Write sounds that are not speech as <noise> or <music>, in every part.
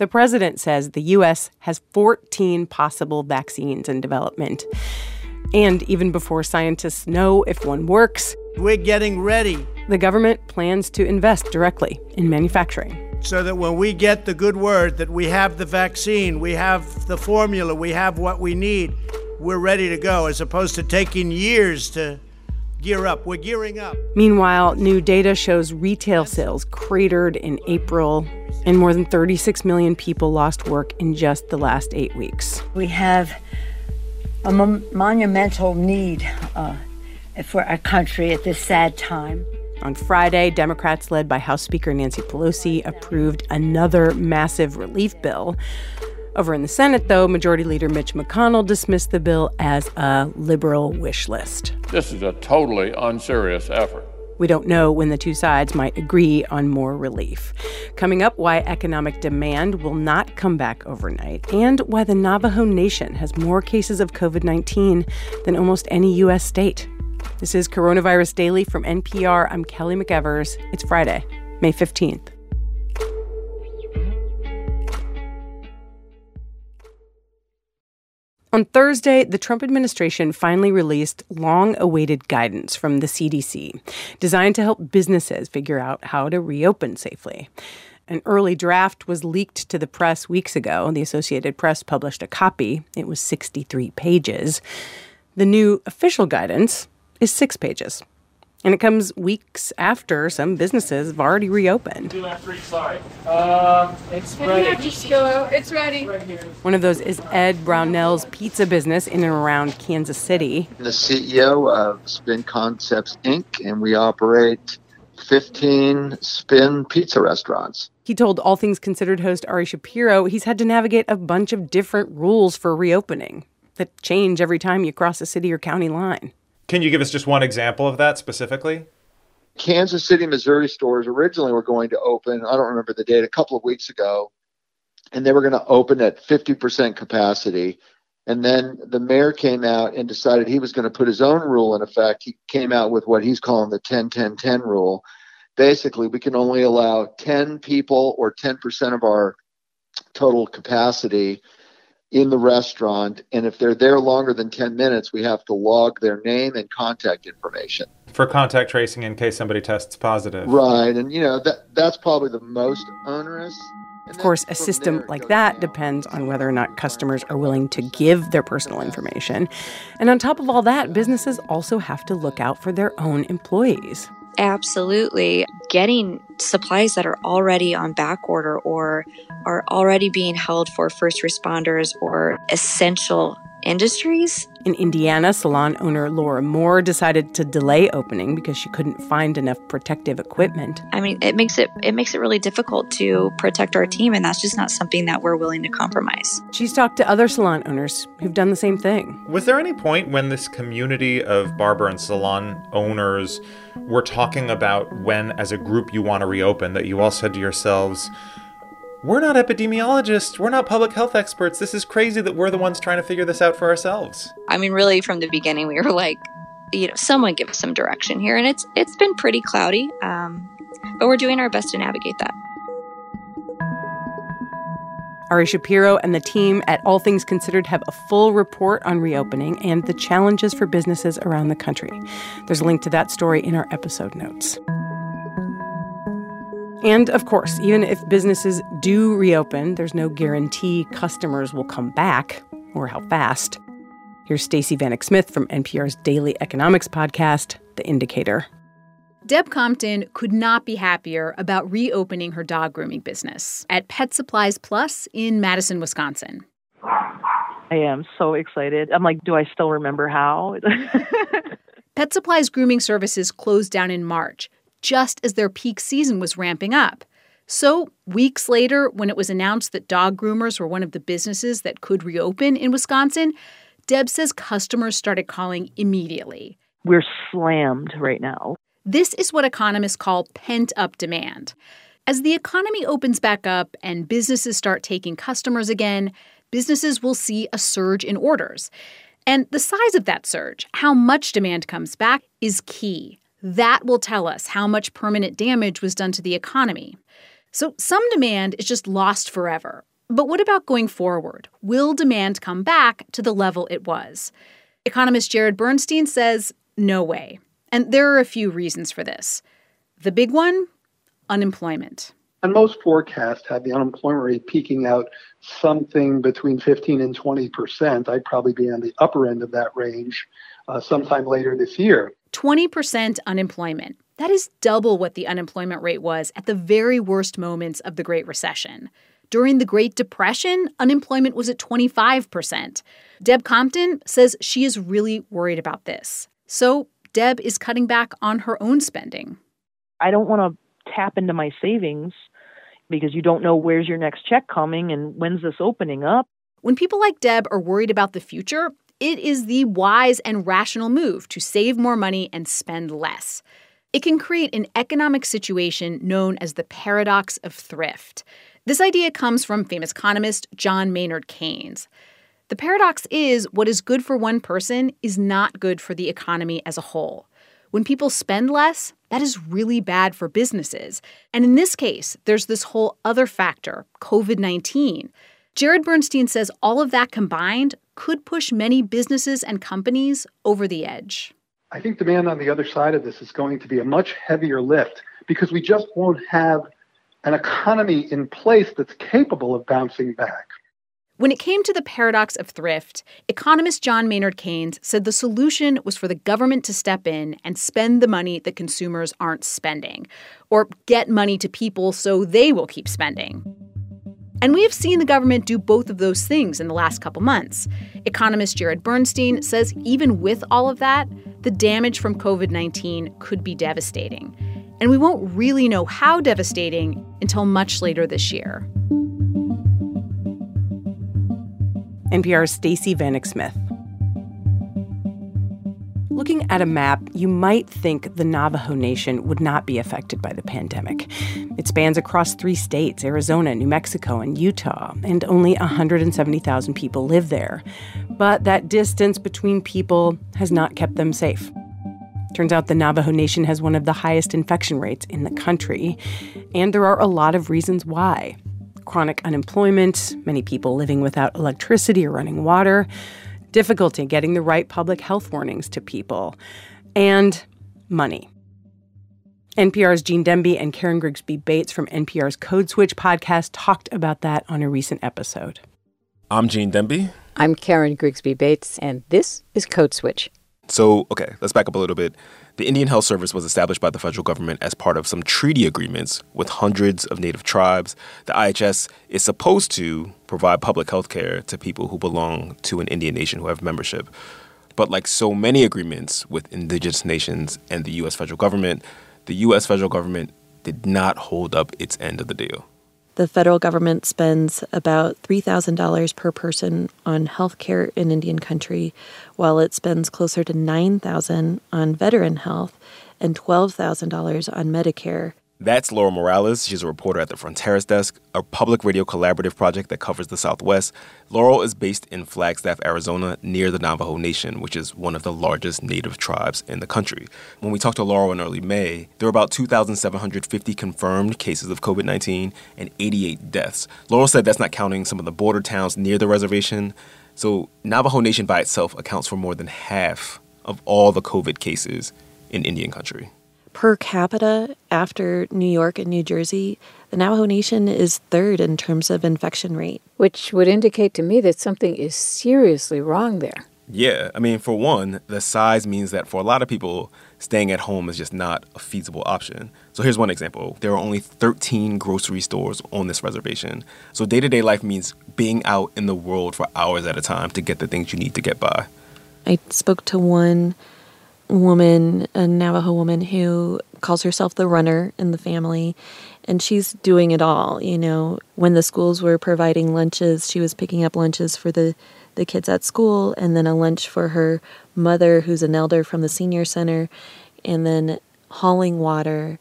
The president says the U.S. has 14 possible vaccines in development. And even before scientists know if one works, we're getting ready. The government plans to invest directly in manufacturing. So that when we get the good word that we have the vaccine, we have the formula, we have what we need, we're ready to go, as opposed to taking years to gear up. We're gearing up. Meanwhile, new data shows retail sales cratered in April, and more than 36 million people lost work in just the last eight weeks. We have a mon- monumental need uh, for our country at this sad time. On Friday, Democrats led by House Speaker Nancy Pelosi approved another massive relief bill. Over in the Senate, though, Majority Leader Mitch McConnell dismissed the bill as a liberal wish list. This is a totally unserious effort. We don't know when the two sides might agree on more relief. Coming up, why economic demand will not come back overnight, and why the Navajo Nation has more cases of COVID 19 than almost any U.S. state. This is Coronavirus Daily from NPR. I'm Kelly McEvers. It's Friday, May 15th. On Thursday, the Trump administration finally released long awaited guidance from the CDC designed to help businesses figure out how to reopen safely. An early draft was leaked to the press weeks ago. The Associated Press published a copy. It was 63 pages. The new official guidance is six pages. And it comes weeks after some businesses have already reopened. Two and three, sorry. Uh, it's ready. Just go out. It's ready. One of those is Ed Brownell's pizza business in and around Kansas City. The CEO of Spin Concepts Inc., and we operate 15 Spin pizza restaurants. He told All Things Considered host Ari Shapiro he's had to navigate a bunch of different rules for reopening that change every time you cross a city or county line. Can you give us just one example of that specifically? Kansas City, Missouri stores originally were going to open, I don't remember the date, a couple of weeks ago, and they were going to open at 50% capacity. And then the mayor came out and decided he was going to put his own rule in effect. He came out with what he's calling the 10 10 10 rule. Basically, we can only allow 10 people or 10% of our total capacity in the restaurant. And if they're there longer than 10 minutes, we have to log their name and contact information. For contact tracing in case somebody tests positive. Right. And, you know, that that's probably the most onerous. Of course, a system like that depends on whether or not customers are willing to give their personal information. And on top of all that, businesses also have to look out for their own employees. Absolutely. Getting supplies that are already on back order or are already being held for first responders or essential industries. In Indiana, salon owner Laura Moore decided to delay opening because she couldn't find enough protective equipment. I mean, it makes it it makes it really difficult to protect our team and that's just not something that we're willing to compromise. She's talked to other salon owners who've done the same thing. Was there any point when this community of barber and salon owners were talking about when as a group you want to reopen that you all said to yourselves, we're not epidemiologists. We're not public health experts. This is crazy that we're the ones trying to figure this out for ourselves. I mean, really, from the beginning, we were like, you know, someone give us some direction here, and it's it's been pretty cloudy, um, but we're doing our best to navigate that. Ari Shapiro and the team at All Things Considered have a full report on reopening and the challenges for businesses around the country. There's a link to that story in our episode notes. And of course, even if businesses do reopen, there's no guarantee customers will come back or how fast. Here's Stacey Vanek Smith from NPR's daily economics podcast, The Indicator. Deb Compton could not be happier about reopening her dog grooming business at Pet Supplies Plus in Madison, Wisconsin. I am so excited. I'm like, do I still remember how? <laughs> Pet Supplies grooming services closed down in March just as their peak season was ramping up. So, weeks later, when it was announced that dog groomers were one of the businesses that could reopen in Wisconsin, Deb says customers started calling immediately. We're slammed right now. This is what economists call pent up demand. As the economy opens back up and businesses start taking customers again, businesses will see a surge in orders. And the size of that surge, how much demand comes back, is key. That will tell us how much permanent damage was done to the economy. So, some demand is just lost forever. But what about going forward? Will demand come back to the level it was? Economist Jared Bernstein says no way. And there are a few reasons for this. The big one unemployment. And most forecasts have the unemployment rate peaking out something between 15 and 20 percent. I'd probably be on the upper end of that range uh, sometime later this year. 20% unemployment. That is double what the unemployment rate was at the very worst moments of the Great Recession. During the Great Depression, unemployment was at 25%. Deb Compton says she is really worried about this. So, Deb is cutting back on her own spending. I don't want to tap into my savings because you don't know where's your next check coming and when's this opening up. When people like Deb are worried about the future, it is the wise and rational move to save more money and spend less. It can create an economic situation known as the paradox of thrift. This idea comes from famous economist John Maynard Keynes. The paradox is what is good for one person is not good for the economy as a whole. When people spend less, that is really bad for businesses. And in this case, there's this whole other factor, COVID 19. Jared Bernstein says all of that combined could push many businesses and companies over the edge. I think demand on the other side of this is going to be a much heavier lift because we just won't have an economy in place that's capable of bouncing back. When it came to the paradox of thrift, economist John Maynard Keynes said the solution was for the government to step in and spend the money that consumers aren't spending, or get money to people so they will keep spending. And we have seen the government do both of those things in the last couple months. Economist Jared Bernstein says even with all of that, the damage from COVID 19 could be devastating. And we won't really know how devastating until much later this year. NPR's Stacey Vanek Smith. Looking at a map, you might think the Navajo Nation would not be affected by the pandemic. It spans across three states Arizona, New Mexico, and Utah, and only 170,000 people live there. But that distance between people has not kept them safe. Turns out the Navajo Nation has one of the highest infection rates in the country, and there are a lot of reasons why chronic unemployment, many people living without electricity or running water difficulty getting the right public health warnings to people, and money. NPR's Gene Demby and Karen Grigsby Bates from NPR's Code Switch podcast talked about that on a recent episode. I'm Gene Demby. I'm Karen Grigsby Bates, and this is Code Switch. So, okay, let's back up a little bit. The Indian Health Service was established by the federal government as part of some treaty agreements with hundreds of native tribes. The IHS is supposed to provide public health care to people who belong to an Indian nation who have membership. But like so many agreements with indigenous nations and the U.S. federal government, the U.S. federal government did not hold up its end of the deal. The federal government spends about $3,000 per person on health care in Indian country, while it spends closer to 9,000 on veteran health and $12,000 on Medicare. That's Laurel Morales. She's a reporter at the Fronteras Desk, a public radio collaborative project that covers the Southwest. Laurel is based in Flagstaff, Arizona, near the Navajo Nation, which is one of the largest native tribes in the country. When we talked to Laurel in early May, there were about 2,750 confirmed cases of COVID 19 and 88 deaths. Laurel said that's not counting some of the border towns near the reservation. So, Navajo Nation by itself accounts for more than half of all the COVID cases in Indian country per capita after New York and New Jersey, the Navajo Nation is third in terms of infection rate. Which would indicate to me that something is seriously wrong there. Yeah, I mean, for one, the size means that for a lot of people, staying at home is just not a feasible option. So here's one example there are only 13 grocery stores on this reservation. So day to day life means being out in the world for hours at a time to get the things you need to get by. I spoke to one woman, a Navajo woman who calls herself the runner in the family. And she's doing it all. You know, when the schools were providing lunches, she was picking up lunches for the, the kids at school, and then a lunch for her mother, who's an elder from the senior center, and then hauling water,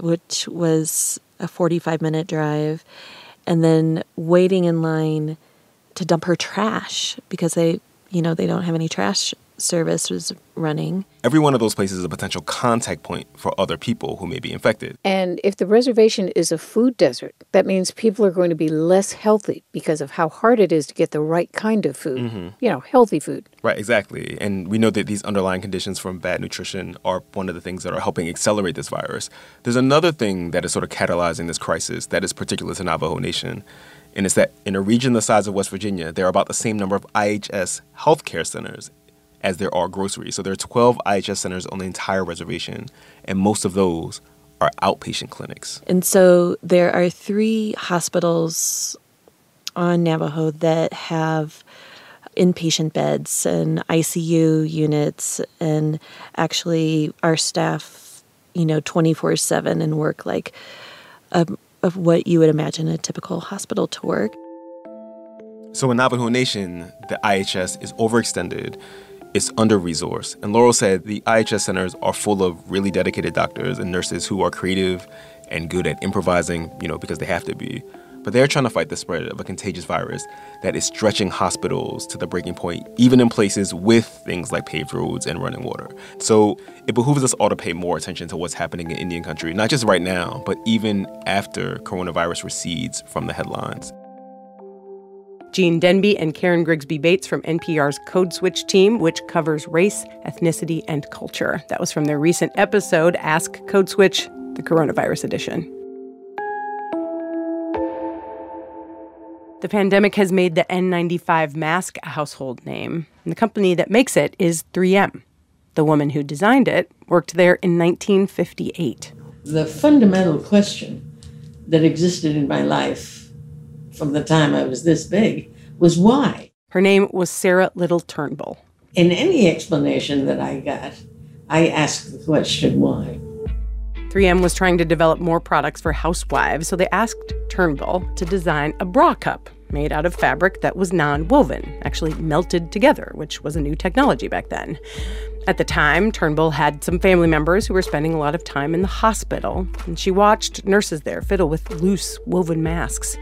which was a 45 minute drive, and then waiting in line to dump her trash because they, you know, they don't have any trash service was running. Every one of those places is a potential contact point for other people who may be infected. And if the reservation is a food desert, that means people are going to be less healthy because of how hard it is to get the right kind of food. Mm-hmm. You know, healthy food. Right, exactly. And we know that these underlying conditions from bad nutrition are one of the things that are helping accelerate this virus. There's another thing that is sort of catalyzing this crisis that is particular to Navajo Nation. And it's that in a region the size of West Virginia, there are about the same number of IHS healthcare centers as there are groceries. So there are 12 IHS centers on the entire reservation, and most of those are outpatient clinics. And so there are three hospitals on Navajo that have inpatient beds and ICU units, and actually our staff, you know, 24 7 and work like a, of what you would imagine a typical hospital to work. So in Navajo Nation, the IHS is overextended it's under resourced. And Laurel said the IHS centers are full of really dedicated doctors and nurses who are creative and good at improvising, you know, because they have to be. But they're trying to fight the spread of a contagious virus that is stretching hospitals to the breaking point, even in places with things like paved roads and running water. So it behooves us all to pay more attention to what's happening in Indian country, not just right now, but even after coronavirus recedes from the headlines. Gene Demby and Karen Grigsby Bates from NPR's Code Switch team, which covers race, ethnicity, and culture. That was from their recent episode, Ask Code Switch, the coronavirus edition. The pandemic has made the N95 mask a household name, and the company that makes it is 3M. The woman who designed it worked there in 1958. The fundamental question that existed in my life from the time I was this big was why. Her name was Sarah Little Turnbull. In any explanation that I got, I asked the question why. 3M was trying to develop more products for housewives, so they asked Turnbull to design a bra cup made out of fabric that was non woven, actually melted together, which was a new technology back then. At the time, Turnbull had some family members who were spending a lot of time in the hospital, and she watched nurses there fiddle with loose woven masks.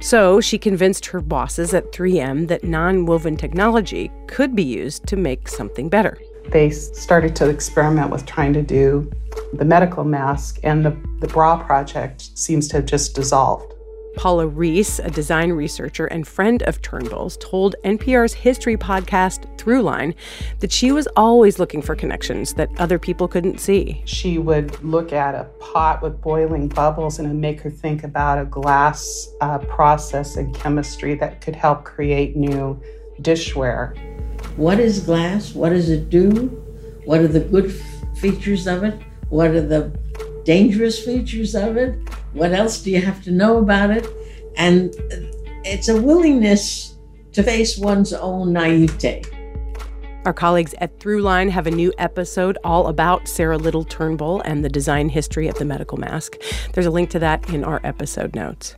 So she convinced her bosses at 3M that non woven technology could be used to make something better. They started to experiment with trying to do the medical mask, and the, the bra project seems to have just dissolved. Paula Reese, a design researcher and friend of Turnbull's, told NPR's history podcast Throughline that she was always looking for connections that other people couldn't see. She would look at a pot with boiling bubbles and it would make her think about a glass uh, process and chemistry that could help create new dishware. What is glass? What does it do? What are the good f- features of it? What are the dangerous features of it? What else do you have to know about it? And it's a willingness to face one's own naivete. Our colleagues at Throughline have a new episode all about Sarah Little Turnbull and the design history of the medical mask. There's a link to that in our episode notes.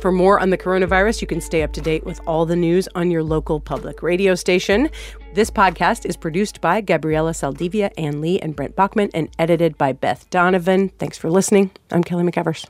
For more on the coronavirus, you can stay up to date with all the news on your local public radio station. This podcast is produced by Gabriela Saldivia, Ann Lee, and Brent Baughman, and edited by Beth Donovan. Thanks for listening. I'm Kelly McEvers.